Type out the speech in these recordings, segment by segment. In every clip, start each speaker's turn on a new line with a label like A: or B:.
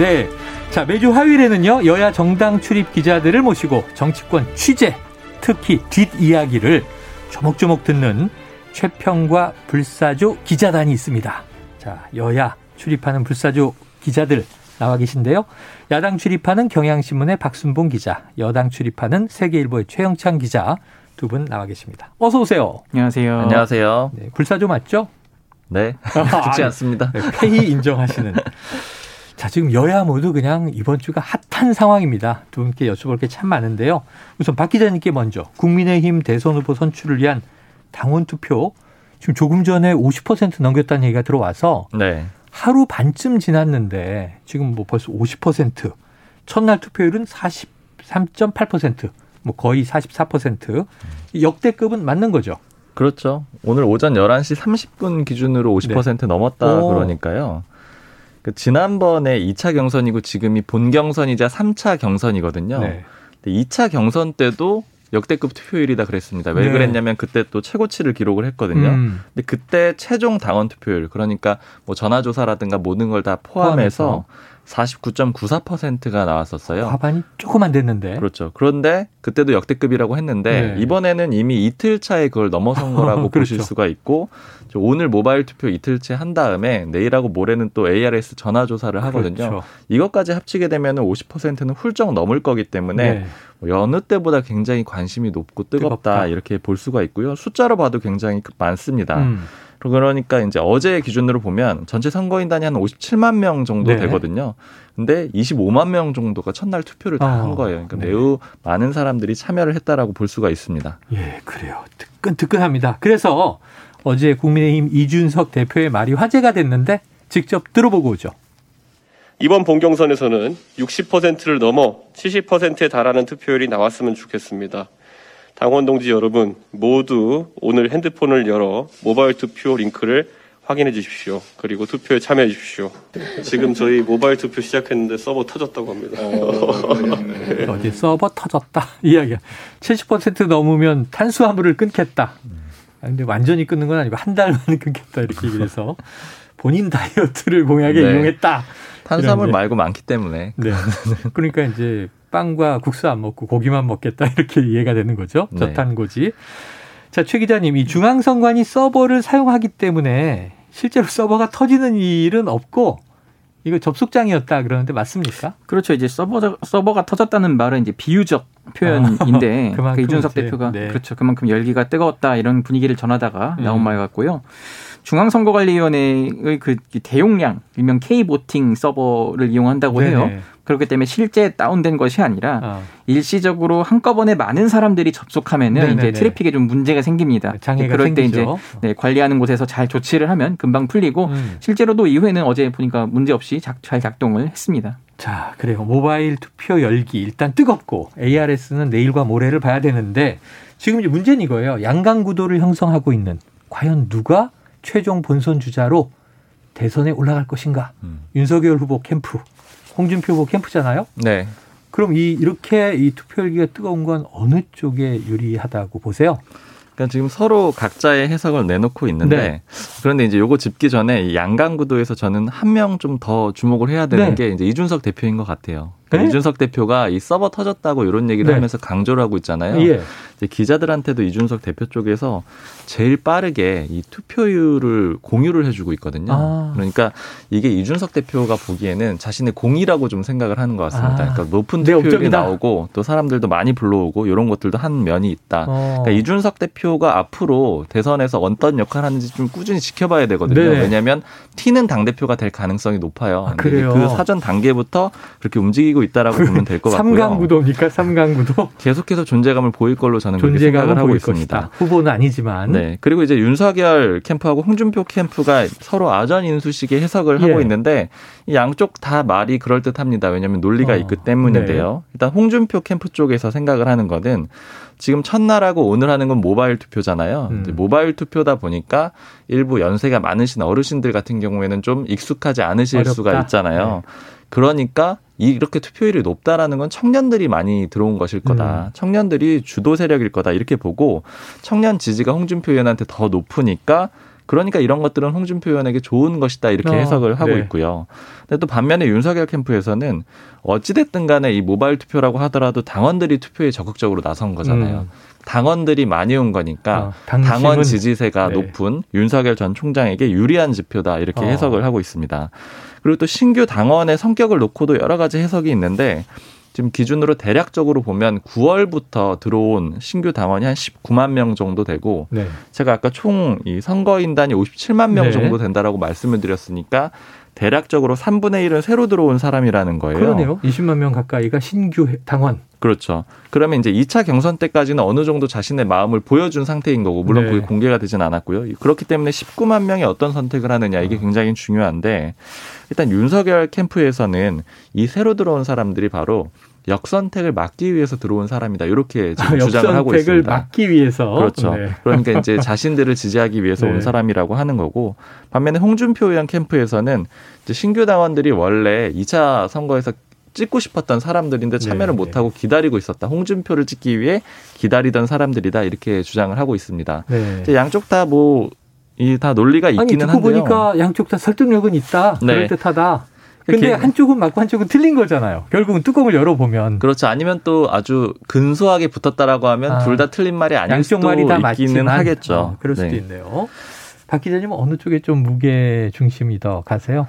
A: 네. 자, 매주 화요일에는요, 여야 정당 출입 기자들을 모시고 정치권 취재, 특히 뒷이야기를 조목조목 듣는 최평과 불사조 기자단이 있습니다. 자, 여야 출입하는 불사조 기자들 나와 계신데요. 야당 출입하는 경향신문의 박순봉 기자, 여당 출입하는 세계일보의 최영창 기자 두 분 나와 계십니다. 어서 오세요.
B: 안녕하세요.
C: 안녕하세요.
A: 네, 불사조 맞죠?
C: 네. 죽지 않습니다.
A: 네, 회의 인정하시는. 자, 지금 여야 모두 그냥 이번 주가 핫한 상황입니다. 두 분께 여쭤볼 게 참 많은데요. 우선 박 기자님께 먼저 국민의힘 대선 후보 선출을 위한 당원 투표 지금 조금 전에 50% 넘겼다는 얘기가 들어와서
C: 네.
A: 하루 반쯤 지났는데 지금 뭐 벌써 50% 첫날 투표율은 43.8%뭐 거의 44% 역대급은 맞는 거죠.
C: 그렇죠. 오늘 오전 11시 30분 기준으로 50% 네. 넘었다 오. 그러니까요. 그 지난번에 2차 경선이고 지금이 본 경선이자 3차 경선이거든요. 네. 2차 경선 때도 역대급 투표율이다 그랬습니다. 왜 네. 그랬냐면 그때 또 최고치를 기록을 했거든요. 음. 근데 그때 최종 당원 투표율 그러니까 뭐 전화 조사라든가 모든 걸 다 포함해서, 포함해서 49.94%가 나왔었어요.
A: 과반이 조금 안 됐는데.
C: 그렇죠. 그런데 그때도 역대급이라고 했는데 네. 이번에는 이미 이틀 차에 그걸 넘어선 거라고 그렇죠. 보실 수가 있고 오늘 모바일 투표 이틀째 한 다음에 내일하고 모레는 또 ARS 전화 조사를 하거든요. 그렇죠. 이것까지 합치게 되면 50%는 훌쩍 넘을 거기 때문에 네. 뭐 여느 때보다 굉장히 관심이 높고 뜨겁다, 뜨겁다, 이렇게 볼 수가 있고요. 숫자로 봐도 굉장히 많습니다. 음. 그러니까 이제 어제 기준으로 보면 전체 선거인단이 한 57만 명 정도 네. 되거든요. 근데 25만 명 정도가 첫날 투표를 다한 어, 거예요. 그러니까 네. 매우 많은 사람들이 참여를 했다라고 볼 수가 있습니다.
A: 예, 그래요. 뜨끈 뜨끈합니다. 그래서 어제 국민의힘 이준석 대표의 말이 화제가 됐는데 직접 들어보고 오죠.
D: 이번 본경선에서는 60%를 넘어 70%에 달하는 투표율이 나왔으면 좋겠습니다. 당원 동지 여러분 모두 오늘 핸드폰을 열어 모바일 투표 링크를 확인해 주십시오. 그리고 투표에 참여해 주십시오. 지금 저희 모바일 투표 시작했는데 서버 터졌다고 합니다. 어,
A: 네. 어디 서버 터졌다 이야기야. 70% 넘으면 탄수화물을 끊겠다. 아, 근데 완전히 끊는 건 아니고 한 달만 끊겠다 이렇게 얘기를 해서 본인 다이어트를 공약에 네. 이용했다.
C: 탄수화물 말고 많기 때문에. 네.
A: 그러니까 이제 빵과 국수 안 먹고 고기만 먹겠다 이렇게 이해가 되는 거죠. 네. 저탄고지. 자, 최 기자님, 이 중앙선관위 서버를 사용하기 때문에 실제로 서버가 터지는 일은 없고 이거 접속장이었다 그러는데 맞습니까?
B: 그렇죠. 이제 서버 서버가 터졌다는 말은 이제 비유적 표현인데 아, 그 이준석 이제, 대표가 네. 그렇죠. 그만큼 열기가 뜨거웠다 이런 분위기를 전하다가 나온 음. 말 같고요. 중앙선거관리위원회의 그 대용량 일명 K 보팅 서버를 이용한다고 네네. 해요. 그렇기 때문에 실제 다운된 것이 아니라 어. 일시적으로 한꺼번에 많은 사람들이 접속하면은 네네네. 이제 트래픽에 좀 문제가 생깁니다.
A: 장애가
B: 그럴
A: 생기죠.
B: 때 이제 네, 관리하는 곳에서 잘 조치를 하면 금방 풀리고 음. 실제로도 이후에는 어제 보니까 문제 없이 작, 잘 작동을 했습니다.
A: 자, 그래요. 모바일 투표 열기 일단 뜨겁고 ARS는 내일과 모레를 봐야 되는데 지금 이제 문제는 이거예요. 양강 구도를 형성하고 있는 과연 누가 최종 본선 주자로 대선에 올라갈 것인가? 음. 윤석열 후보 캠프 홍준표 캠프잖아요.
C: 네.
A: 그럼 이 이렇게 이 투표율기가 뜨거운 건 어느 쪽에 유리하다고 보세요?
C: 그러니까 지금 서로 각자의 해석을 내놓고 있는데 네. 그런데 이제 요거 짚기 전에 양강 구도에서 저는 한 명 좀 더 주목을 해야 되는 네. 게 이제 이준석 대표인 것 같아요. 그러니까 네? 이준석 대표가 이 서버 터졌다고 이런 얘기를 네. 하면서 강조를 하고 있잖아요. 예. 기자들한테도 이준석 대표 쪽에서 제일 빠르게 이 투표율을 공유를 해주고 있거든요. 아. 그러니까 이게 이준석 대표가 보기에는 자신의 공이라고 좀 생각을 하는 것 같습니다. 아. 그러니까 높은 투표율이 나오고 또 사람들도 많이 불러오고 이런 것들도 한 면이 있다. 어. 그러니까 이준석 대표가 앞으로 대선에서 어떤 역할을 하는지 좀 꾸준히 지켜봐야 되거든요. 네. 왜냐하면 티는 당 대표가 될 가능성이 높아요. 아,
A: 그래요.
C: 그 사전 단계부터 그렇게 움직이고 움직이고 있다라고 보면 될 것 같고요.
A: 삼강구도입니까? 삼강구도?
C: 계속해서 존재감을 보일 걸로 저는 생각을 하고 있습니다.
A: 것이다. 후보는 아니지만.
C: 네. 그리고 이제 윤석열 캠프하고 홍준표 캠프가 서로 아전 인수식의 해석을 하고 예. 있는데 이 양쪽 다 말이 그럴 듯합니다. 왜냐하면 논리가 어. 있기 때문인데요. 네. 일단 홍준표 캠프 쪽에서 생각을 하는 거는 지금 첫날하고 오늘 하는 건 모바일 투표잖아요. 음. 모바일 투표다 보니까 일부 연세가 많으신 어르신들 같은 경우에는 좀 익숙하지 않으실 어렵다. 수가 있잖아요. 네. 그러니까 이렇게 투표율이 높다라는 건 청년들이 많이 들어온 것일 거다. 음. 청년들이 주도 세력일 거다. 이렇게 보고 청년 지지가 홍준표 의원한테 더 높으니까 그러니까 이런 것들은 홍준표 의원에게 좋은 것이다 이렇게 어, 해석을 하고 네. 있고요. 근데 또 반면에 윤석열 캠프에서는 어찌됐든 간에 이 모바일 투표라고 하더라도 당원들이 투표에 적극적으로 나선 거잖아요. 음. 당원들이 많이 온 거니까 어, 당원 지지세가 네. 높은 윤석열 전 총장에게 유리한 지표다 이렇게 어. 해석을 하고 있습니다. 그리고 또 신규 당원의 성격을 놓고도 여러 가지 해석이 있는데 지금 기준으로 대략적으로 보면 9월부터 들어온 신규 당원이 한 19만 명 정도 되고 네. 제가 아까 총 이 선거인단이 57만 명 네. 정도 된다라고 말씀을 드렸으니까 대략적으로 3분의 1은 새로 들어온 사람이라는 거예요.
A: 그러네요. 20만 명 가까이가 신규 당원.
C: 그렇죠. 그러면 이제 2차 경선 때까지는 어느 정도 자신의 마음을 보여준 상태인 거고 물론 네. 그게 공개가 되진 않았고요. 그렇기 때문에 19만 명이 어떤 선택을 하느냐 이게 어. 굉장히 중요한데 일단 윤석열 캠프에서는 이 새로 들어온 사람들이 바로 역선택을 막기 위해서 들어온 사람이다. 이렇게 지금 아, 주장을 하고 있습니다.
A: 역선택을 막기 위해서.
C: 그렇죠. 네. 그러니까 이제 자신들을 지지하기 위해서 네. 온 사람이라고 하는 거고 반면에 홍준표 의원 캠프에서는 이제 신규 당원들이 원래 2차 선거에서 찍고 싶었던 사람들인데 참여를 네. 못하고 기다리고 있었다. 홍준표를 찍기 위해 기다리던 사람들이다. 이렇게 주장을 하고 있습니다. 네. 양쪽 다뭐 이다 논리가 있기는
A: 아니, 듣고 한데요. 보니까 양쪽 다 설득력은 있다. 네. 그럴 듯하다. 근데 한쪽은 맞고 한쪽은 틀린 거잖아요. 결국은 뚜껑을 열어보면.
C: 그렇죠. 아니면 또 아주 근소하게 붙었다라고 하면 아, 둘다 틀린 말이 아닐 수도 말이 다 있기는 맞지만, 하겠죠. 어,
A: 그럴 수도 네. 있네요. 박 기자님은 어느 쪽에 좀 무게 중심이 더 가세요?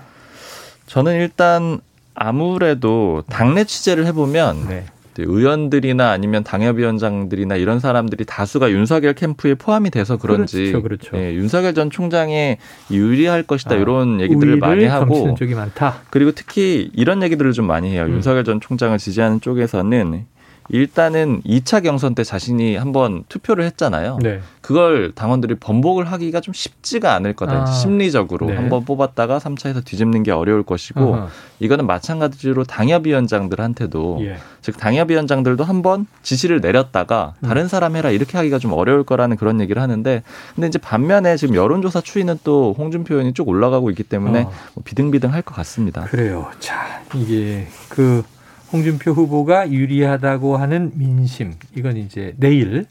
C: 저는 일단 아무래도 당내 취재를 해보면 네. 의원들이나 아니면 당협위원장들이나 이런 사람들이 다수가 윤석열 캠프에 포함이 돼서 그런지 그렇죠, 그렇죠. 예, 윤석열 전 총장에 유리할 것이다 아, 이런 얘기들을 많이 하고
A: 쪽이 많다.
C: 그리고 특히 이런 얘기들을 좀 많이 해요. 음. 윤석열 전 총장을 지지하는 쪽에서는 일단은 2차 경선 때 자신이 한번 투표를 했잖아요. 네. 그걸 당원들이 번복을 하기가 좀 쉽지가 않을 거다. 아, 심리적으로 네. 한번 뽑았다가 3차에서 뒤집는 게 어려울 것이고 어허. 이거는 마찬가지로 당협위원장들한테도 예. 즉 당협위원장들도 한번 지시를 내렸다가 음. 다른 사람 해라 이렇게 하기가 좀 어려울 거라는 그런 얘기를 하는데 근데 이제 반면에 지금 여론조사 추이는 또 홍준표 의원이 쭉 올라가고 있기 때문에 어. 뭐 비등비등할 것 같습니다.
A: 그래요. 자 이게 그 홍준표 후보가 유리하다고 하는 민심 이건 이제 내일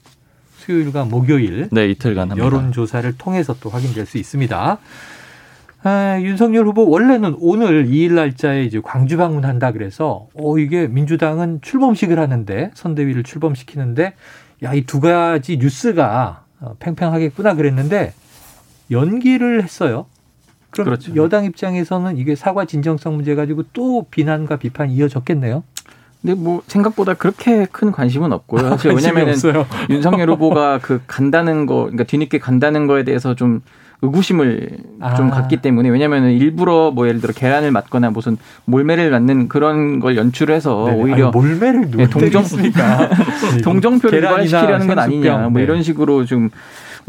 A: 수요일과 목요일
C: 네 이틀간
A: 합니다. 여론조사를 통해서 또 확인될 수 있습니다. 아, 윤석열 후보 원래는 오늘 2일 날짜에 이제 광주 방문한다 그래서 어 이게 민주당은 출범식을 하는데 선대위를 출범시키는데 야 이 두 가지 뉴스가 어, 팽팽하겠구나 그랬는데 연기를 했어요. 그럼 그렇죠. 여당 입장에서는 이게 사과 진정성 문제 가지고 또 비난과 비판이 이어졌겠네요.
B: 근데 뭐 생각보다 그렇게 큰 관심은 없고요. 사실 왜냐면은 윤석열 후보가 그 간다는 거, 그러니까 뒤늦게 간다는 거에 대해서 좀 의구심을 아. 좀 갖기 때문에 왜냐면은 일부러 뭐 예를 들어 계란을 맞거나 무슨 몰매를 맞는 그런 걸 연출해서 네 오히려
A: 아니, 몰매를 네, 동정
B: 동정표를 유발시키려는 건 아니냐 뭐 네. 이런 식으로 좀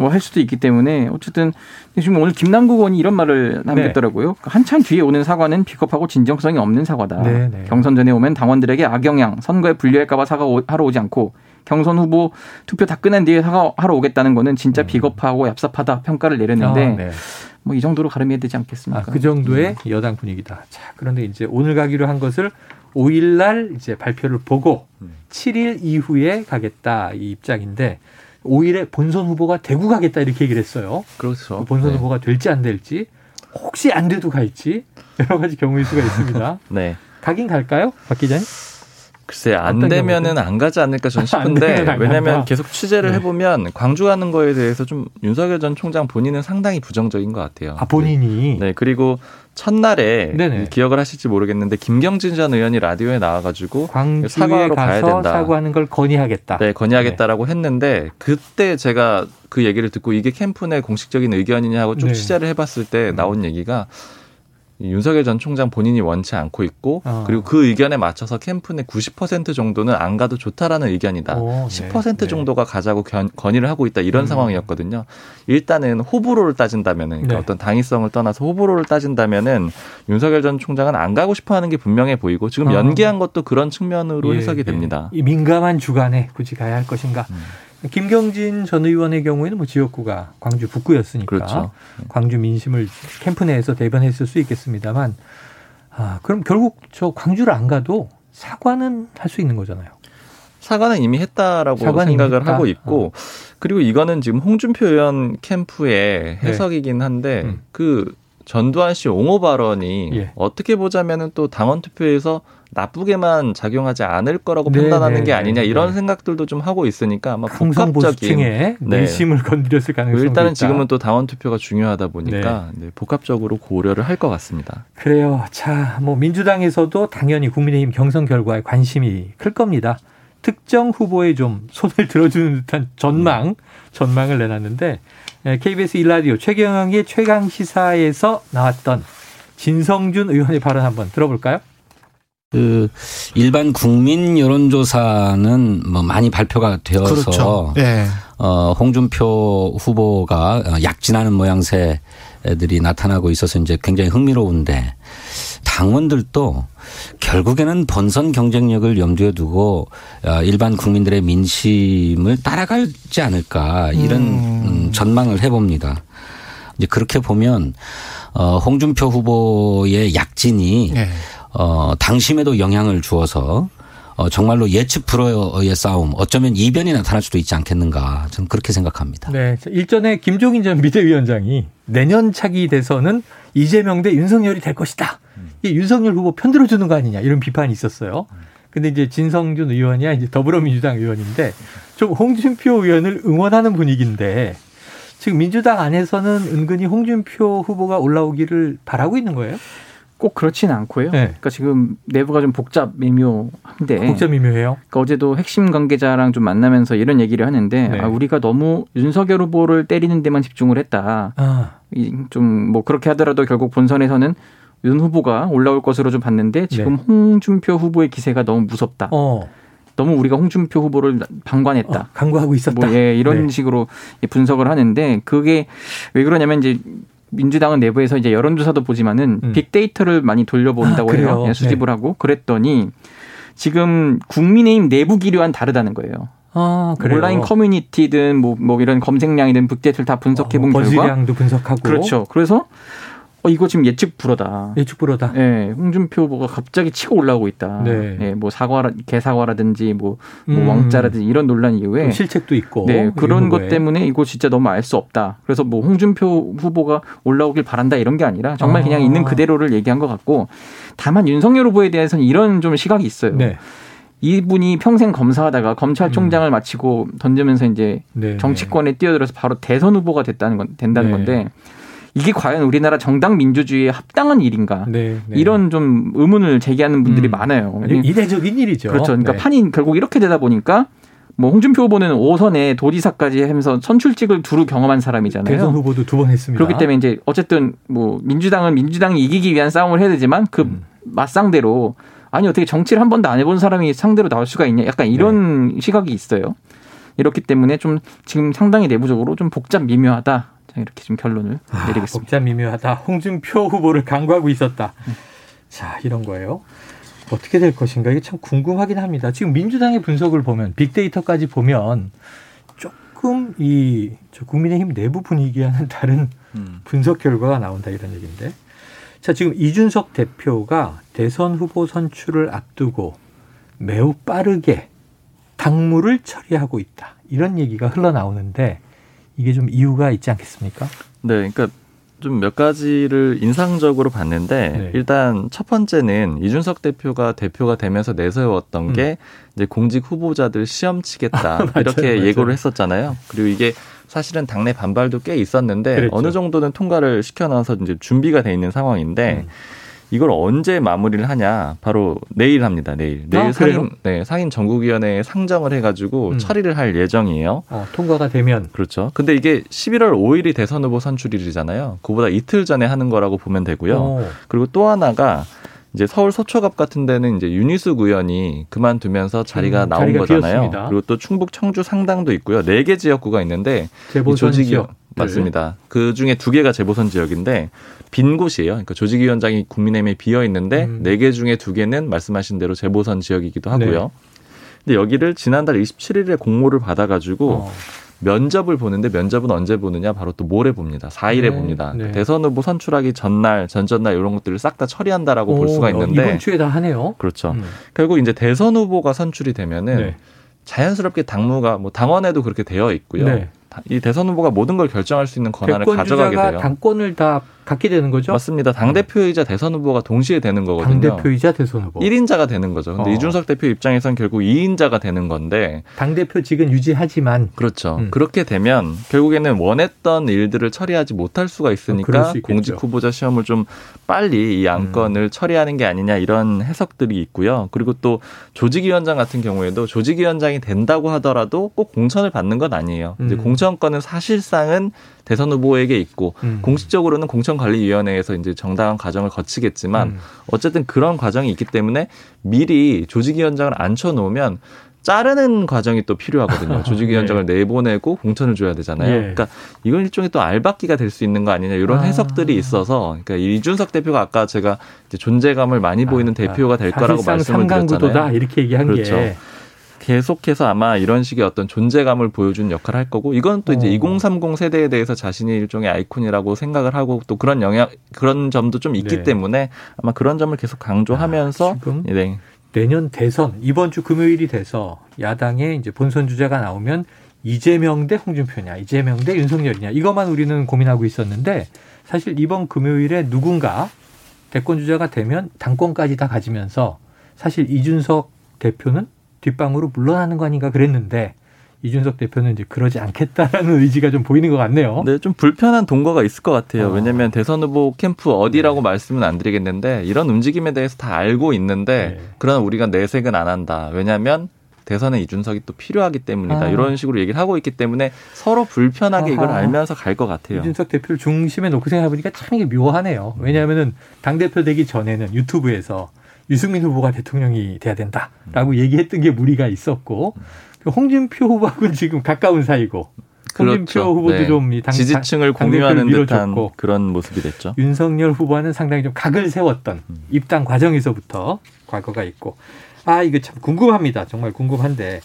B: 뭐 할 수도 있기 때문에 어쨌든 지금 오늘 김남국 의원이 이런 말을 남겼더라고요. 네. 한참 뒤에 오는 사과는 비겁하고 진정성이 없는 사과다. 네, 네. 경선 전에 오면 당원들에게 악영향, 선거에 불리할까봐 사과하러 오지 않고 경선 후보 투표 다 끝난 뒤에 사과하러 오겠다는 거는 진짜 음. 비겁하고 얍삽하다 평가를 내렸는데 아, 네. 뭐이 정도로 가름해야 되지 않겠습니까?
A: 아, 그 정도의 네. 여당 분위기다. 자, 그런데 이제 오늘 가기로 한 것을 5일 날 이제 발표를 보고 음. 7일 이후에 가겠다 이 입장인데 5일에 본선 후보가 대구 가겠다 이렇게 얘기를 했어요.
C: 그렇죠. 그
A: 본선 네. 후보가 될지 안 될지 혹시 안 돼도 갈지 여러 가지 경우일 수가 있습니다. 네. 가긴 갈까요, 박 기자님?
C: 글쎄 안 되면은 안 가지 않을까 저는 싶은데 왜냐하면 계속 취재를 네. 해보면 광주 가는 거에 대해서 좀 윤석열 전 총장 본인은 상당히 부정적인 것 같아요.
A: 아 본인이
C: 네 그리고 첫날에 네네. 기억을 하실지 모르겠는데 김경진 전 의원이 라디오에 나와가지고
A: 사과하러 가야 된다. 사과하는 걸 건의하겠다.
C: 네 건의하겠다라고 네. 했는데 그때 제가 그 얘기를 듣고 이게 캠프 내 공식적인 의견이냐 하고 좀 네. 취재를 해봤을 때 나온 얘기가 윤석열 전 총장 본인이 원치 않고 있고 어. 그리고 그 의견에 맞춰서 캠프 내 90% 정도는 안 가도 좋다라는 의견이다. 오, 10% 네. 정도가 가자고 견, 건의를 하고 있다 이런 음. 상황이었거든요. 일단은 호불호를 따진다면은 그러니까 네. 어떤 당위성을 떠나서 호불호를 따진다면은 윤석열 전 총장은 안 가고 싶어하는 게 분명해 보이고 지금 어. 연기한 것도 그런 측면으로 예, 해석이 예. 됩니다.
A: 이 민감한 주간에 굳이 가야 할 것인가? 음. 김경진 전 의원의 경우에는 뭐 지역구가 광주 북구였으니까 그렇죠. 광주 민심을 캠프 내에서 대변했을 수 있겠습니다만 아, 그럼 결국 저 광주를 안 가도 사과는 할 수 있는 거잖아요.
C: 사과는 이미 했다라고 생각을 했다. 하고 있고 어. 그리고 이거는 지금 홍준표 의원 캠프의 네. 해석이긴 한데 네. 음. 그 전두환 씨 옹호 발언이 예. 어떻게 보자면은 또 당원 투표에서 나쁘게만 작용하지 않을 거라고 네, 판단하는 네, 게 아니냐 네, 이런 네. 생각들도 좀 하고 있으니까 아마
A: 복합적인 네. 내심을 건드렸을 가능성이
C: 일단은
A: 있다.
C: 지금은 또 당원 투표가 중요하다 보니까 네. 네, 복합적으로 고려를 할 것 같습니다.
A: 그래요. 자, 뭐 민주당에서도 당연히 국민의힘 경선 결과에 관심이 클 겁니다. 특정 후보에 좀 손을 들어주는 듯한 전망, 전망을 내놨는데 KBS 일라디오 최경영의 최강 시사에서 나왔던 진성준 의원의 발언 한번 들어볼까요?
E: 그 일반 국민 여론조사는 뭐 많이 발표가 되어서 그렇죠. 네. 어 홍준표 후보가 약진하는 모양새들이 나타나고 있어서 이제 굉장히 흥미로운데 당원들도 결국에는 본선 경쟁력을 염두에 두고 어, 일반 국민들의 민심을 따라가지 않을까 이런 음. 전망을 해봅니다. 이제 그렇게 보면 어 홍준표 후보의 약진이 네. 어, 당심에도 영향을 주어서 어, 정말로 예측 불허의 싸움, 어쩌면 이변이 나타날 수도 있지 않겠는가. 저는 그렇게 생각합니다.
A: 네. 일전에 김종인 전 비대위원장이 내년 차기 돼서는 이재명 대 윤석열이 될 것이다. 이 윤석열 후보 편들어 주는 거 아니냐 이런 비판이 있었어요. 근데 이제 진성준 의원이야 이제 더불어민주당 의원인데 좀 홍준표 의원을 응원하는 분위기인데 지금 민주당 안에서는 은근히 홍준표 후보가 올라오기를 바라고 있는 거예요?
B: 꼭 그렇지는 않고요. 네. 그러니까 지금 내부가 좀 복잡 미묘한데.
A: 복잡 미묘해요.
B: 그러니까 어제도 핵심 관계자랑 좀 만나면서 이런 얘기를 하는데 네. 아, 우리가 너무 윤석열 후보를 때리는 데만 집중을 했다. 아. 좀뭐 그렇게 하더라도 결국 본선에서는 윤 후보가 올라올 것으로 좀 봤는데 지금 네. 홍준표 후보의 기세가 너무 무섭다. 어. 너무 우리가 홍준표 후보를 방관했다. 어,
A: 강구하고 있었다.
B: 뭐 예, 이런 네. 식으로 분석을 하는데 그게 왜 그러냐면 이제 민주당은 내부에서 이제 여론조사도 보지만은 음. 빅데이터를 많이 돌려본다고 아, 해요. 네, 수집을 네. 하고 그랬더니 지금 국민의힘 내부 기류와는 다르다는 거예요. 아, 온라인 커뮤니티든 뭐, 뭐 이런 검색량이든 빅데이터를 다 분석해 본 어, 결과
A: 거짓량도 분석하고
B: 그렇죠. 그래서 어, 이거 지금 예측 불허다.
A: 예측 불허다.
B: 예, 네, 홍준표 후보가 갑자기 치고 올라오고 있다. 네. 네, 뭐 사과, 개사과라든지 뭐, 뭐 음. 왕자라든지 이런 논란 이후에.
A: 실책도 있고.
B: 네, 그런 것 때문에 이거 진짜 너무 알 수 없다. 그래서 뭐 홍준표 후보가 올라오길 바란다 이런 게 아니라 정말 아. 그냥 있는 그대로를 얘기한 것 같고 다만 윤석열 후보에 대해서는 이런 좀 시각이 있어요. 네. 이분이 평생 검사하다가 검찰총장을 음. 마치고 던지면서 이제 네. 정치권에 뛰어들어서 바로 대선 후보가 됐다는 건 된다는 네. 건데 이게 과연 우리나라 정당 민주주의에 합당한 일인가? 네, 네. 이런 좀 의문을 제기하는 분들이 음, 많아요.
A: 이례적인 일이죠.
B: 그렇죠. 그러니까 네. 판이 결국 이렇게 되다 보니까 뭐 홍준표 후보는 5선에 도지사까지 하면서 선출직을 두루 경험한 사람이잖아요.
A: 대선 후보도 두 번 했습니다.
B: 그렇기 때문에 이제 어쨌든 뭐 민주당은 민주당이 이기기 위한 싸움을 해야 되지만 그 음. 맞상대로 아니 어떻게 정치를 한 번도 안 해본 사람이 상대로 나올 수가 있냐? 약간 이런 네. 시각이 있어요. 이렇기 때문에 좀 지금 상당히 내부적으로 좀 복잡 미묘하다. 이렇게 좀 결론을 아, 내리겠습니다.
A: 복잡 미묘하다. 홍준표 후보를 강구하고 있었다. 음. 자, 이런 거예요. 어떻게 될 것인가 이게 참 궁금하긴 합니다. 지금 민주당의 분석을 보면 빅데이터까지 보면 조금 이 국민의힘 내부 분위기와는 다른 음. 분석 결과가 나온다 이런 얘기인데. 자, 지금 이준석 대표가 대선 후보 선출을 앞두고 매우 빠르게 당무를 처리하고 있다. 이런 얘기가 흘러나오는데 이게 좀 이유가 있지 않겠습니까?
C: 네, 그러니까 좀 몇 가지를 인상적으로 봤는데 네. 일단 첫 번째는 이준석 대표가 대표가 되면서 내세웠던 음. 게 이제 공직 후보자들 시험 치겠다 아, 이렇게 맞아요. 예고를 했었잖아요. 그리고 이게 사실은 당내 반발도 꽤 있었는데 그랬죠. 어느 정도는 통과를 시켜놔서 이제 준비가 돼 있는 상황인데 음. 이걸 언제 마무리를 하냐? 바로 내일 합니다. 내일. 내일 아, 상임 네, 상임 전국위원회에 상정을 해 가지고 음. 처리를 할 예정이에요.
A: 어, 통과가 되면
C: 그렇죠. 근데 이게 11월 5일이 대선 후보 선출일이잖아요. 그보다 이틀 전에 하는 거라고 보면 되고요. 오. 그리고 또 하나가 이제 서울 서초갑 같은 데는 이제 윤희숙 의원이 그만두면서 자리가 음, 나온 자리가 거잖아요. 비었습니다. 그리고 또 충북 청주 상당도 있고요. 네 개 지역구가 있는데
A: 조직위 지역.
C: 맞습니다. 그 중에 두 개가 재보선 지역인데 빈 곳이에요. 그러니까 조직위원장이 국민의힘에 비어 있는데 음. 네개 중에 두 개는 말씀하신 대로 재보선 지역이기도 하고요. 네. 근데 여기를 지난달 27일에 공모를 받아가지고 어. 면접을 보는데 면접은 언제 보느냐 바로 또 모레 봅니다. 4일에 네, 봅니다. 네. 대선 후보 선출하기 전날, 전전날 이런 것들을 싹 다 처리한다라고 오, 볼 수가 있는데
A: 이번 주에 다 하네요.
C: 그렇죠. 음. 결국 이제 대선 후보가 선출이 되면은 네. 자연스럽게 당무가 뭐 당원에도 그렇게 되어 있고요. 네. 이 대선 후보가 모든 걸 결정할 수 있는 권한을 가져가게 돼요.
A: 당권을 다 갖게 되는 거죠?
C: 맞습니다. 당대표이자 대선 후보가 동시에 되는 거거든요.
A: 당대표이자 대선 후보.
C: 1인자가 되는 거죠. 근데 어. 이준석 대표 입장에선 결국 2인자가 되는 건데
A: 당대표직은 유지하지만
C: 그렇죠. 음. 그렇게 되면 결국에는 원했던 일들을 처리하지 못할 수가 있으니까 공직 후보자 시험을 좀 빨리 이 안건을 음. 처리하는 게 아니냐 이런 해석들이 있고요. 그리고 또 조직위원장 같은 경우에도 조직위원장이 된다고 하더라도 꼭 공천을 받는 건 아니에요. 음. 이제 공천권은 사실상은 대선 후보에게 있고 음. 공식적으로는 공천관리위원회에서 이제 정당한 과정을 거치겠지만 음. 어쨌든 그런 과정이 있기 때문에 미리 조직위원장을 앉혀놓으면 자르는 과정이 또 필요하거든요. 조직위원장을 네. 내보내고 공천을 줘야 되잖아요. 예. 그러니까 이건 일종의 또 알박기가 될 수 있는 거 아니냐 이런 아. 해석들이 있어서 그러니까 이준석 대표가 아까 제가 존재감을 많이 보이는 아, 대표가 될 거라고 말씀을 드렸잖아요.
A: 이렇게 얘기한
C: 그렇죠.
A: 게
C: 계속해서 아마 이런 식의 어떤 존재감을 보여주는 역할을 할 거고 이건 또 이제 어. 2030 세대에 대해서 자신이 일종의 아이콘이라고 생각을 하고 또 그런 영향 그런 점도 좀 있기 네. 때문에 아마 그런 점을 계속 강조하면서 아,
A: 네. 내년 대선 이번 주 금요일이 돼서 야당의 이제 본선 주자가 나오면 이재명 대 홍준표냐 이재명 대 윤석열이냐 이것만 우리는 고민하고 있었는데 사실 이번 금요일에 누군가 대권 주자가 되면 당권까지 다 가지면서 사실 이준석 대표는 뒷방으로 물러나는 거 아닌가 그랬는데 이준석 대표는 이제 그러지 않겠다라는 의지가 좀 보이는 것 같네요.
C: 네, 좀 불편한 동거가 있을 것 같아요. 어. 왜냐하면 대선 후보 캠프 어디라고 네. 말씀은 안 드리겠는데 이런 움직임에 대해서 다 알고 있는데 네. 그러나 우리가 내색은 안 한다. 왜냐하면 대선에 이준석이 또 필요하기 때문이다. 아. 이런 식으로 얘기를 하고 있기 때문에 서로 불편하게 아하. 이걸 알면서 갈 것 같아요.
A: 이준석 대표를 중심에 놓고 생각해보니까 참 이게 묘하네요. 왜냐하면은 당대표 되기 전에는 유튜브에서 유승민 후보가 대통령이 돼야 된다라고 얘기했던 게 무리가 있었고 홍준표 후보하고는 지금 가까운 사이고 홍준표 그렇죠. 후보도 네. 좀
C: 당, 지지층을 공유하는 듯한 그런 모습이 됐죠.
A: 윤석열 후보는 상당히 좀 각을 세웠던 음. 입당 과정에서부터 과거가 있고 아 이거 참 궁금합니다. 정말 궁금한데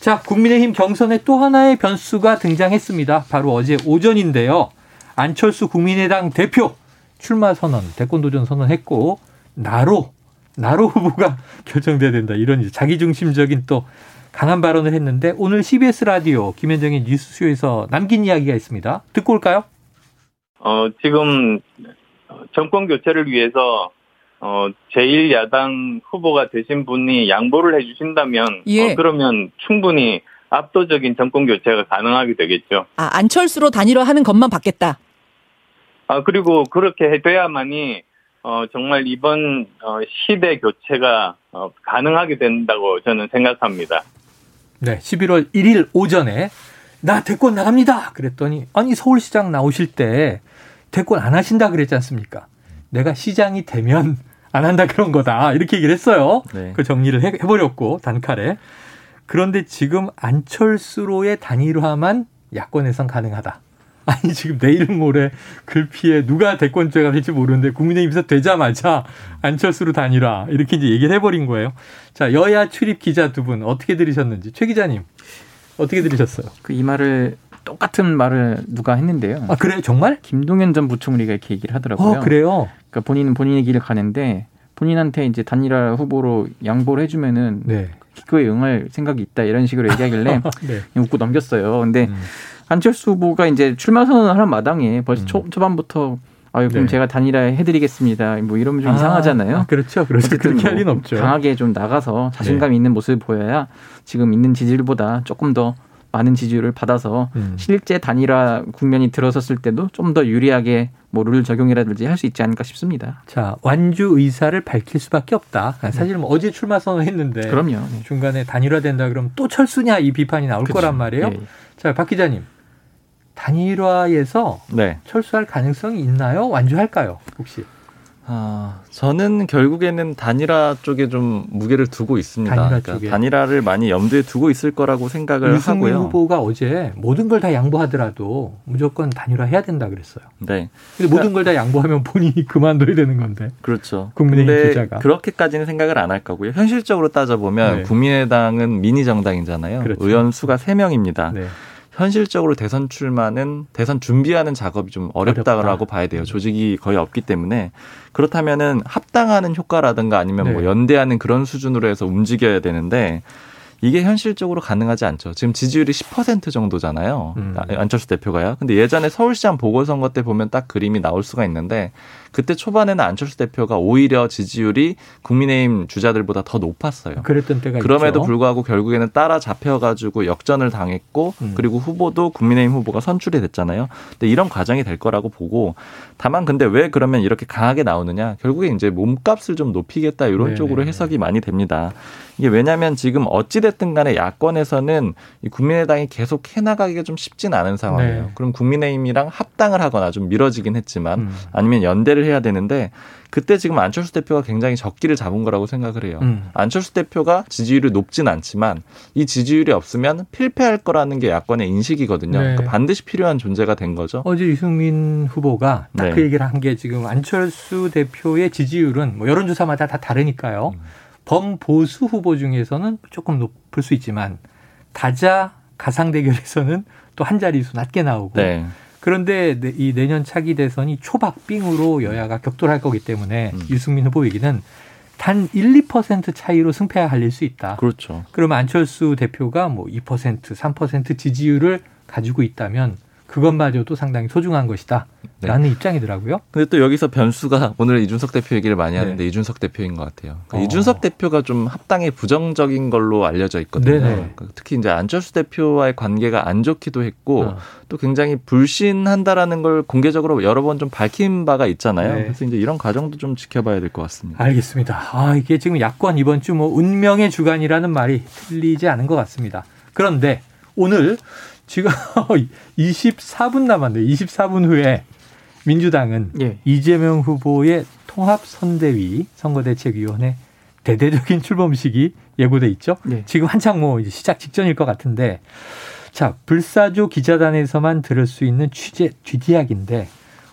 A: 자 국민의힘 경선에 또 하나의 변수가 등장했습니다. 바로 어제 오전인데요. 안철수 국민의당 대표 출마 선언, 대권 도전 선언했고 나로 나로 후보가 결정돼야 된다. 이런 자기중심적인 또 강한 발언을 했는데 오늘 CBS 라디오 김현정의 뉴스쇼에서 남긴 이야기가 있습니다. 듣고 올까요?
F: 어, 지금 정권 교체를 위해서 어, 제1야당 후보가 되신 분이 양보를 해주신다면 예. 어, 그러면 충분히 압도적인 정권 교체가 가능하게 되겠죠.
G: 아, 안철수로 단일화하는 것만 받겠다.
F: 아, 그리고 그렇게 돼야만이 어, 정말 이번 어, 시대 교체가 어, 가능하게 된다고 저는 생각합니다.
A: 네, 11월 1일 오전에 나 대권 나갑니다. 그랬더니 아니 서울시장 나오실 때 대권 안 하신다 그랬지 않습니까? 내가 시장이 되면 안 한다 그런 거다 이렇게 얘기를 했어요. 네. 그 정리를 해, 해버렸고 단칼에 그런데 지금 안철수로의 단일화만 야권에선 가능하다. 아니 지금 내일 모레 글피에 누가 대권죄가 될지 모르는데 국민의힘에서 되자마자 안철수로 다니라 이렇게 이제 얘기를 해버린 거예요. 자 여야 출입 기자 두 분 어떻게 들으셨는지 최 기자님 어떻게 들으셨어요?
B: 그 이 말을 똑같은 말을 누가 했는데요.
A: 아 그래요 정말?
B: 김동연 전 부총리가 이렇게 얘기를 하더라고요.
A: 어, 그래요?
B: 그러니까 본인은 본인의 길을 가는데 본인한테 이제 단일화 후보로 양보를 해주면은 네. 그거에 응할 생각이 있다 이런 식으로 얘기하길래 네. 웃고 넘겼어요. 근데 음. 안철수 후보가 이제 출마 선언을 하는 마당에 벌써 음. 초, 초반부터 아유 그럼 네. 제가 단일화 해드리겠습니다. 뭐 이러면 좀 아, 이상하잖아요. 아,
A: 그렇죠. 그렇죠. 그렇게 할 리는 없죠.
B: 강하게 좀 나가서 자신감 네. 있는 모습을 보여야 지금 있는 지지율보다 조금 더 많은 지지율을 받아서 음. 실제 단일화 국면이 들어섰을 때도 좀 더 유리하게 뭐 룰 적용이라든지 할 수 있지 않을까 싶습니다.
A: 자 완주 의사를 밝힐 수밖에 없다. 네. 사실 뭐 어제 출마 선언했는데
B: 그럼요. 네.
A: 중간에 단일화된다 그러면 또 철수냐 이 비판이 나올 그쵸. 거란 말이에요. 예. 자박 기자님 단일화에서 네. 철수할 가능성이 있나요? 완주할까요? 혹시?
C: 아, 저는 결국에는 단일화 쪽에 좀 무게를 두고 있습니다. 단일화 그러니까 단일화를 많이 염두에 두고 있을 거라고 생각을 하고요.
A: 후보가 어제 모든 걸 다 양보하더라도 무조건 단일화 해야 된다 그랬어요. 네. 근데 모든 걸 다 양보하면 본인이 그만둬야 되는 건데.
C: 그렇죠. 국민의힘 주자가 그렇게까지는 생각을 안 할 거고요. 현실적으로 따져보면 네. 국민의당은 미니 정당이잖아요. 그렇죠. 의원 수가 3명입니다. 네. 현실적으로 대선 출마는 대선 준비하는 작업이 좀 어렵다라고 어렵다. 봐야 돼요. 조직이 거의 없기 때문에 그렇다면은 합당하는 효과라든가 아니면 뭐 네. 뭐 연대하는 그런 수준으로 해서 움직여야 되는데 이게 현실적으로 가능하지 않죠. 지금 지지율이 10% 정도잖아요. 음. 안철수 대표가요. 근데 예전에 서울시장 보궐선거 때 보면 딱 그림이 나올 수가 있는데 그때 초반에는 안철수 대표가 오히려 지지율이 국민의힘 주자들보다 더 높았어요.
A: 그랬던 때가
C: 그럼에도
A: 있죠.
C: 불구하고 결국에는 따라 잡혀가지고 역전을 당했고 음. 그리고 후보도 국민의힘 후보가 선출이 됐잖아요. 근데 이런 과정이 될 거라고 보고 다만 근데 왜 그러면 이렇게 강하게 나오느냐? 결국에 이제 몸값을 좀 높이겠다 이런 네 쪽으로 해석이 많이 됩니다. 이게 왜냐하면 지금 어찌 됐든 간에 야권에서는 이 국민의당이 계속 해나가기가 좀 쉽진 않은 상황이에요. 네. 그럼 국민의힘이랑 합당을 하거나 좀 미뤄지긴 했지만 음. 아니면 연대를 해야 되는데 그때 지금 안철수 대표가 굉장히 적기를 잡은 거라고 생각을 해요. 음. 안철수 대표가 지지율이 높진 않지만 이 지지율이 없으면 필패할 거라는 게 야권의 인식이거든요. 네. 그러니까 반드시 필요한 존재가 된 거죠.
A: 어제 유승민 후보가 딱그 네. 얘기를 한 게 지금 안철수 대표의 지지율은 뭐 여론조사마다 다 다르니까요. 음. 범보수 후보 중에서는 조금 높을 수 있지만 다자 가상 대결에서는 또 한 자리수 낮게 나오고 네. 그런데 이 내년 차기 대선이 초박빙으로 여야가 격돌할 거기 때문에 음. 유승민 후보 얘기는 단 1, 2% 차이로 승패가 갈릴 수 있다.
C: 그렇죠.
A: 그러면 안철수 대표가 뭐 2%, 3% 지지율을 가지고 있다면 그것마저도 상당히 소중한 것이다. 라는 네. 입장이더라고요.
C: 근데 또 여기서 변수가 오늘 이준석 대표 얘기를 많이 네. 하는데 네. 이준석 대표인 것 같아요. 그러니까 어. 이준석 대표가 좀 합당에 부정적인 걸로 알려져 있거든요. 그러니까 특히 이제 안철수 대표와의 관계가 안 좋기도 했고 어. 또 굉장히 불신한다라는 걸 공개적으로 여러 번 좀 밝힌 바가 있잖아요. 네. 그래서 이제 이런 과정도 좀 지켜봐야 될 것 같습니다.
A: 알겠습니다. 아, 이게 지금 야권 이번 주 뭐 운명의 주간이라는 말이 틀리지 않은 것 같습니다. 그런데 오늘 지금 24분 남았네요. 24분 후에 민주당은 예. 이재명 후보의 통합선대위 선거대책위원회 대대적인 출범식이 예고돼 있죠. 예. 지금 한창 뭐 이제 시작 직전일 것 같은데 자 불사조 기자단에서만 들을 수 있는 취재 뒷이야기인데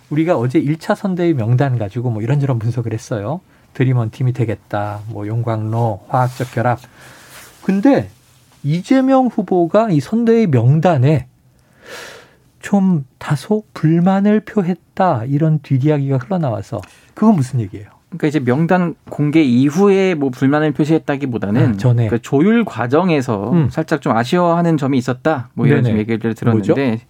A: 우리가 어제 1차 선대위 명단 가지고 뭐 이런저런 분석을 했어요. 드림원 팀이 되겠다. 뭐 용광로 화학적 결합. 근데 이재명 후보가 이 선대위 명단에 좀 다소 불만을 표했다 이런 뒷이야기가 흘러나와서 그건 무슨 얘기예요?
B: 그러니까 이제 명단 공개 이후에 뭐 불만을 표시했다기보다는 아, 전에 그 조율 과정에서 음. 살짝 좀 아쉬워하는 점이 있었다. 뭐 이런 좀 얘기를 들었는데 뭐죠?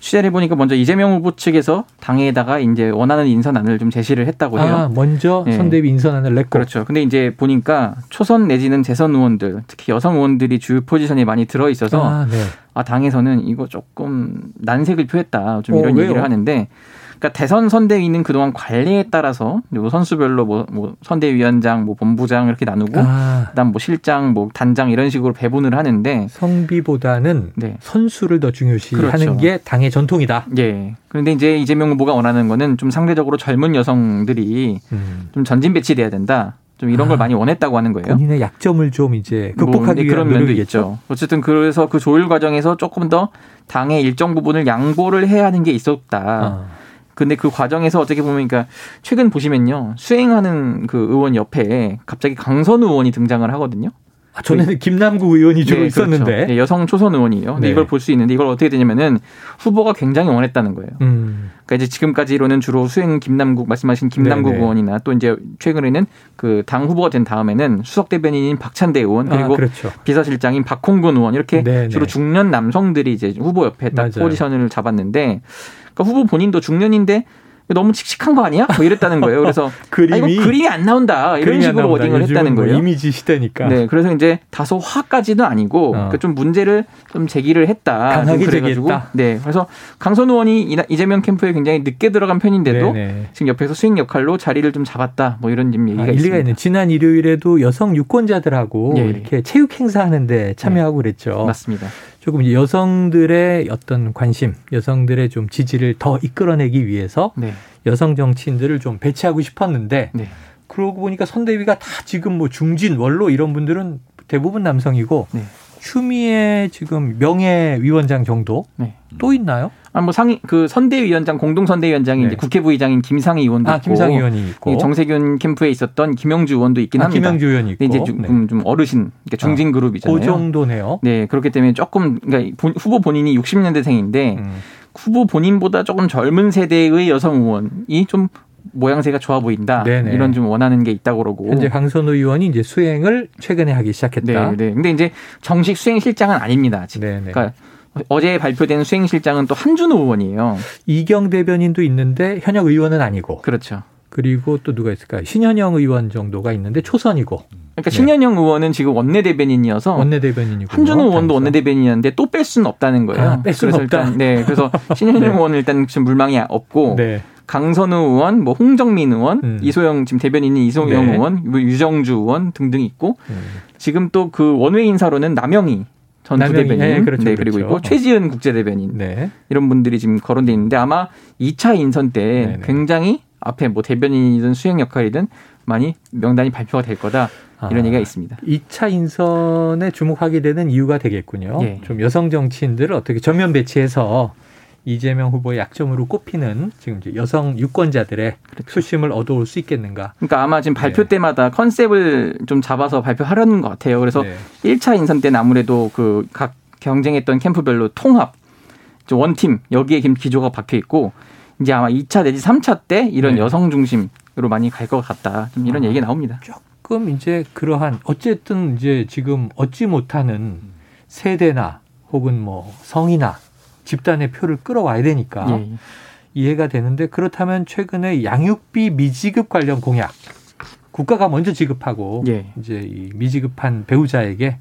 B: 취재를 보니까 먼저 이재명 후보 측에서 당에다가 이제 원하는 인선안을 좀 제시를 했다고 해요.
A: 아, 먼저 네. 선대위 인선안을 냈고.
B: 그렇죠. 근데 이제 보니까 초선 내지는 재선 의원들, 특히 여성 의원들이 주요 포지션에 많이 들어 있어서 아, 네. 아 당에서는 이거 조금 난색을 표했다. 좀 이런 어, 얘기를 하는데 그러니까 대선 선대위는 그동안 관리에 따라서 뭐 선수별로 뭐, 뭐 선대위원장, 뭐 본부장 이렇게 나누고 아. 그다음 뭐 실장, 뭐 단장 이런 식으로 배분을 하는데
A: 성비보다는 네. 선수를 더 중요시하는 그렇죠. 게 당의 전통이다.
B: 예. 그런데 이제 이재명 후보가 원하는 거는 좀 상대적으로 젊은 여성들이 음. 좀 전진 배치돼야 된다. 좀 이런 아, 걸 많이 원했다고 하는 거예요.
A: 본인의 약점을 좀 이제 뭐 극복하기 뭐,
B: 그런 면도 있죠. 어쨌든 그래서 그 조율 과정에서 조금 더 당의 일정 부분을 양보를 해야 하는 게 있었다. 아. 근데 그 과정에서 어떻게 보면 그러니까 최근 보시면요. 수행하는 그 의원 옆에 갑자기 강선 의원이 등장을 하거든요.
A: 아, 전에는 김남국 의원이 주로 네, 있었는데 그렇죠.
B: 네, 여성 초선 의원이에요. 근데 네. 이걸 볼 수 있는데 이걸 어떻게 되냐면은 후보가 굉장히 원했다는 거예요. 음. 그러니까 이제 지금까지로는 주로 수행 김남국 말씀하신 김남국 네네. 의원이나 또 이제 최근에는 그 당 후보가 된 다음에는 수석 대변인인 박찬대 의원 아, 그리고 아, 그렇죠. 비서실장인 박홍근 의원 이렇게 네네. 주로 중년 남성들이 이제 후보 옆에 딱 맞아요. 포지션을 잡았는데 그러니까 후보 본인도 중년인데 너무 칙칙한 거 아니야? 뭐 이랬다는 거예요. 그래서
A: 그림이
B: 아, 그림이 안 나온다 이런 식으로 나온다. 워딩을 했다는 뭐 거예요.
A: 이미지 시대니까.
B: 네, 그래서 이제 다소 화까지는 아니고 어. 그러니까 좀 문제를 좀 제기를 했다.
A: 강하게 제기했다.
B: 네, 그래서 강선 의원이 이재명 캠프에 굉장히 늦게 들어간 편인데도 네네. 지금 옆에서 수행 역할로 자리를 좀 잡았다. 뭐 이런 좀 얘기가 아, 있습니다.
A: 있는 지난 일요일에도 여성 유권자들하고 네. 이렇게 체육 행사하는데 참여하고 네. 그랬죠.
B: 맞습니다.
A: 조금 여성들의 어떤 관심, 여성들의 좀 지지를 더 이끌어내기 위해서 네. 여성 정치인들을 좀 배치하고 싶었는데 네. 그러고 보니까 선대위가 다 지금 뭐 중진, 원로 이런 분들은 대부분 남성이고 네. 추미애 지금 명예위원장 정도 네. 또 있나요?
B: 아, 뭐 상위 그 선대위원장 공동 선대위원장이 네. 이제 국회 부의장인 김상희 의원도
A: 아,
B: 있고,
A: 김상희 의원이 있고,
B: 정세균 캠프에 있었던 김영주 의원도 있긴 아, 합니다.
A: 김영주 의원이 있고,
B: 이제 좀, 네. 좀 어르신, 그러니까 중진 아, 그룹이잖아요.
A: 그 정도네요.
B: 네, 그렇기 때문에 조금 그러니까 후보 본인이 60년대생인데 음. 후보 본인보다 조금 젊은 세대의 여성 의원이 좀 모양새가 좋아 보인다. 네네. 이런 좀 원하는 게 있다고 그러고.
A: 현재 강선우 의원이 이제 수행을 최근에 하기 시작했다.
B: 네, 네. 근데 이제 정식 수행 실장은 아닙니다. 아직. 네네. 그러니까 어제 발표된 수행 실장은 또 한준호 의원이에요.
A: 이경 대변인도 있는데 현역 의원은 아니고.
B: 그렇죠.
A: 그리고 또 누가 있을까요? 신현영 의원 정도가 있는데 초선이고.
B: 그러니까 네. 신현영 의원은 지금 원내 대변인이어서
A: 원내 대변인이고
B: 한준호 의원도 원내 대변인이었는데 또 뺄 수는 없다는 거예요.
A: 아, 뺄 수는 없다.
B: 일단, 네, 그래서 신현영 네. 의원은 일단 지금 물망이 없고 네. 강선우 의원, 뭐 홍정민 의원, 음. 이소영 지금 대변인이 이소영 네. 의원, 뭐 유정주 의원 등등 있고 음. 지금 또 그 원외 인사로는 남영희 전 부대변인, 네, 그렇죠, 네, 그리고 그렇죠. 있고 최지은 국제대변인 네. 이런 분들이 지금 거론돼 있는데 아마 2차 인선 때 네네. 네. 굉장히 앞에 뭐 대변인이든 수행 역할이든 많이 명단이 발표가 될 거다 이런 아, 얘기가 있습니다.
A: 2차 인선에 주목하게 되는 이유가 되겠군요. 예. 좀 여성 정치인들을 어떻게 전면 배치해서 이재명 후보의 약점으로 꼽히는 지금 여성 유권자들의 그렇죠. 수심을 얻어올 수 있겠는가.
B: 그러니까 아마 지금 발표 네. 때마다 컨셉을 좀 잡아서 발표하려는 것 같아요. 그래서 네. 1차 인선 때는 아무래도 그 각 경쟁했던 캠프별로 통합, 원팀 여기에 기조가 박혀 있고 이제 아마 2차 내지 3차 때 이런 네. 여성 중심으로 많이 갈 것 같다. 좀 이런 아, 얘기 나옵니다.
A: 조금 이제 그러한 어쨌든 이제 지금 얻지 못하는 세대나 혹은 뭐 성이나 집단의 표를 끌어와야 되니까 예. 이해가 되는데 그렇다면 최근에 양육비 미지급 관련 공약 국가가 먼저 지급하고 예. 이제 이 미지급한 배우자에게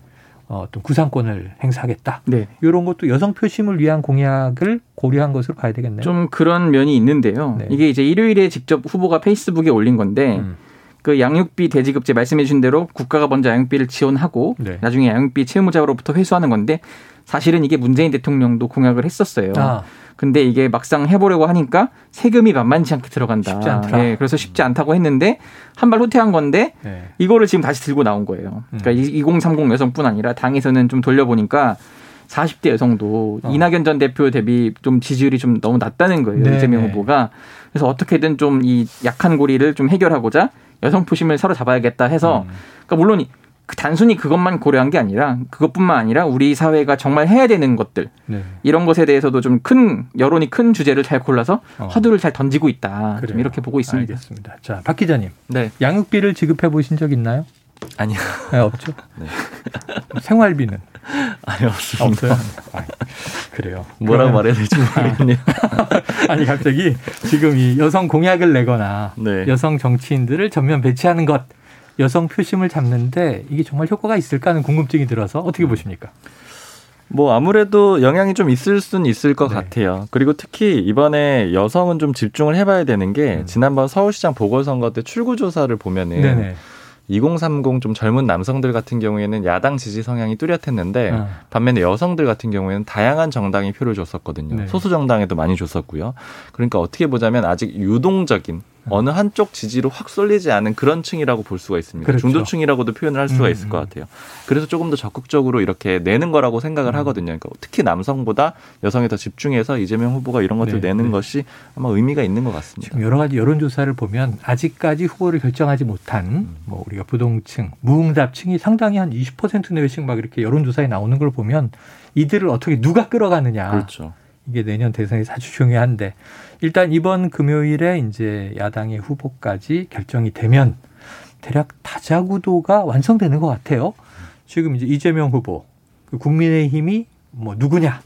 A: 어떤 구상권을 행사하겠다. 네. 이런 것도 여성 표심을 위한 공약을 고려한 것으로 봐야 되겠네요.
B: 좀 그런 면이 있는데요. 네. 이게 이제 일요일에 직접 후보가 페이스북에 올린 건데 음. 그 양육비 대지급제 말씀해 주신 대로 국가가 먼저 양육비를 지원하고 네. 나중에 양육비 채무자로부터 회수하는 건데 사실은 이게 문재인 대통령도 공약을 했었어요. 아. 근데 이게 막상 해보려고 하니까 세금이 만만치 않게 들어간다.
A: 쉽지 않다.
B: 네, 그래서 쉽지 않다고 했는데 한 발 후퇴한 건데 네. 이거를 지금 다시 들고 나온 거예요. 그러니까 음. 2030 여성뿐 아니라 당에서는 좀 돌려보니까 40대 여성도 어. 이낙연 전 대표 대비 좀 지지율이 좀 너무 낮다는 거예요. 네. 이재명 네. 후보가. 그래서 어떻게든 좀 이 약한 고리를 좀 해결하고자 여성 표심을 서로 잡아야겠다 해서 음. 그러니까 물론 그 단순히 그것만 고려한 게 아니라 그것뿐만 아니라 우리 사회가 정말 해야 되는 것들 네. 이런 것에 대해서도 좀 큰 여론이 큰 주제를 잘 골라서 어. 화두를 잘 던지고 있다. 좀 이렇게 보고 있습니다.
A: 알겠습니다. 자, 박 기자님. 네. 양육비를 지급해 보신 적 있나요?
C: 아니요.
A: 네, 없죠. 네. 생활비는
C: 아니 없습니다.
A: 없어요. 아, 그래요.
C: 뭐라고 말해야 될지 모르겠네요.
A: 아니 갑자기 지금 이 여성 공약을 내거나 네. 여성 정치인들을 전면 배치하는 것 여성 표심을 잡는데 이게 정말 효과가 있을까 하는 궁금증이 들어서 어떻게 음. 보십니까?
C: 뭐 아무래도 영향이 좀 있을 수는 있을 것 네. 같아요. 그리고 특히 이번에 여성은 좀 집중을 해봐야 되는 게 음. 지난번 서울시장 보궐선거 때 출구조사를 보면은 네네. 2030 좀 젊은 남성들 같은 경우에는 야당 지지 성향이 뚜렷했는데 어. 반면에 여성들 같은 경우에는 다양한 정당이 표를 줬었거든요. 네. 소수 정당에도 많이 줬었고요. 그러니까 어떻게 보자면 아직 유동적인 어느 한쪽 지지로 확 쏠리지 않은 그런 층이라고 볼 수가 있습니다. 그렇죠. 중도층이라고도 표현을 할 수가 음. 있을 것 같아요. 그래서 조금 더 적극적으로 이렇게 내는 거라고 생각을 음. 하거든요. 그러니까 특히 남성보다 여성에 더 집중해서 이재명 후보가 이런 것들 네. 내는 네. 것이 아마 의미가 있는 것 같습니다.
A: 지금 여러 가지 여론 조사를 보면 아직까지 후보를 결정하지 못한 음. 뭐 우리가 부동층, 무응답층이 상당히 한 20% 내외씩 막 이렇게 여론 조사에 나오는 걸 보면 이들을 어떻게 누가 끌어가느냐.
C: 그렇죠.
A: 이게 내년 대선에서 아주 중요한데 일단 이번 금요일에 이제 야당의 후보까지 결정이 되면 대략 다자구도가 완성되는 것 같아요. 지금 이제 이재명 후보, 그 국민의힘이 뭐 누구냐,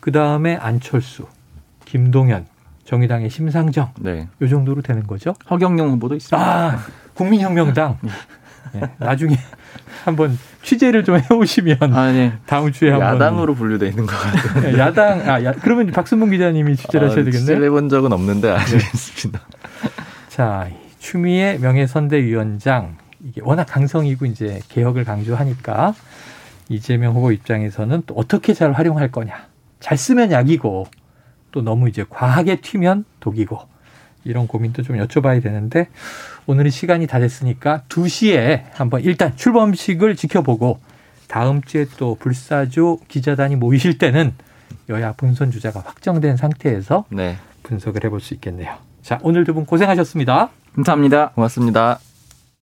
A: 그 다음에 안철수, 김동연, 정의당의 심상정. 네. 요 정도로 되는 거죠.
B: 허경영 후보도 있습니다.
A: 아, 국민혁명당. 네. 네. 나중에 한번 취재를 좀 해오시면 아, 네. 다음 주에 한번
C: 야당으로 분류돼 있는 것 같아요.
A: 네, 야당 아 야, 그러면 박순봉 기자님이 취재를 아, 하셔야 되겠네요.
C: 취재해 본 적은 없는데 알겠습니다.
A: 자 추미애 명예선대위원장 이게 워낙 강성이고 이제 개혁을 강조하니까 이재명 후보 입장에서는 또 어떻게 잘 활용할 거냐. 잘 쓰면 약이고 또 너무 이제 과하게 튀면 독이고 이런 고민도 좀 여쭤봐야 되는데 오늘은 시간이 다 됐으니까 2시에 한번 일단 출범식을 지켜보고 다음 주에 또 불사조 기자단이 모이실 때는 여야 본선 주자가 확정된 상태에서 네. 분석을 해볼 수 있겠네요. 자, 오늘 두 분 고생하셨습니다.
B: 감사합니다.
C: 고맙습니다.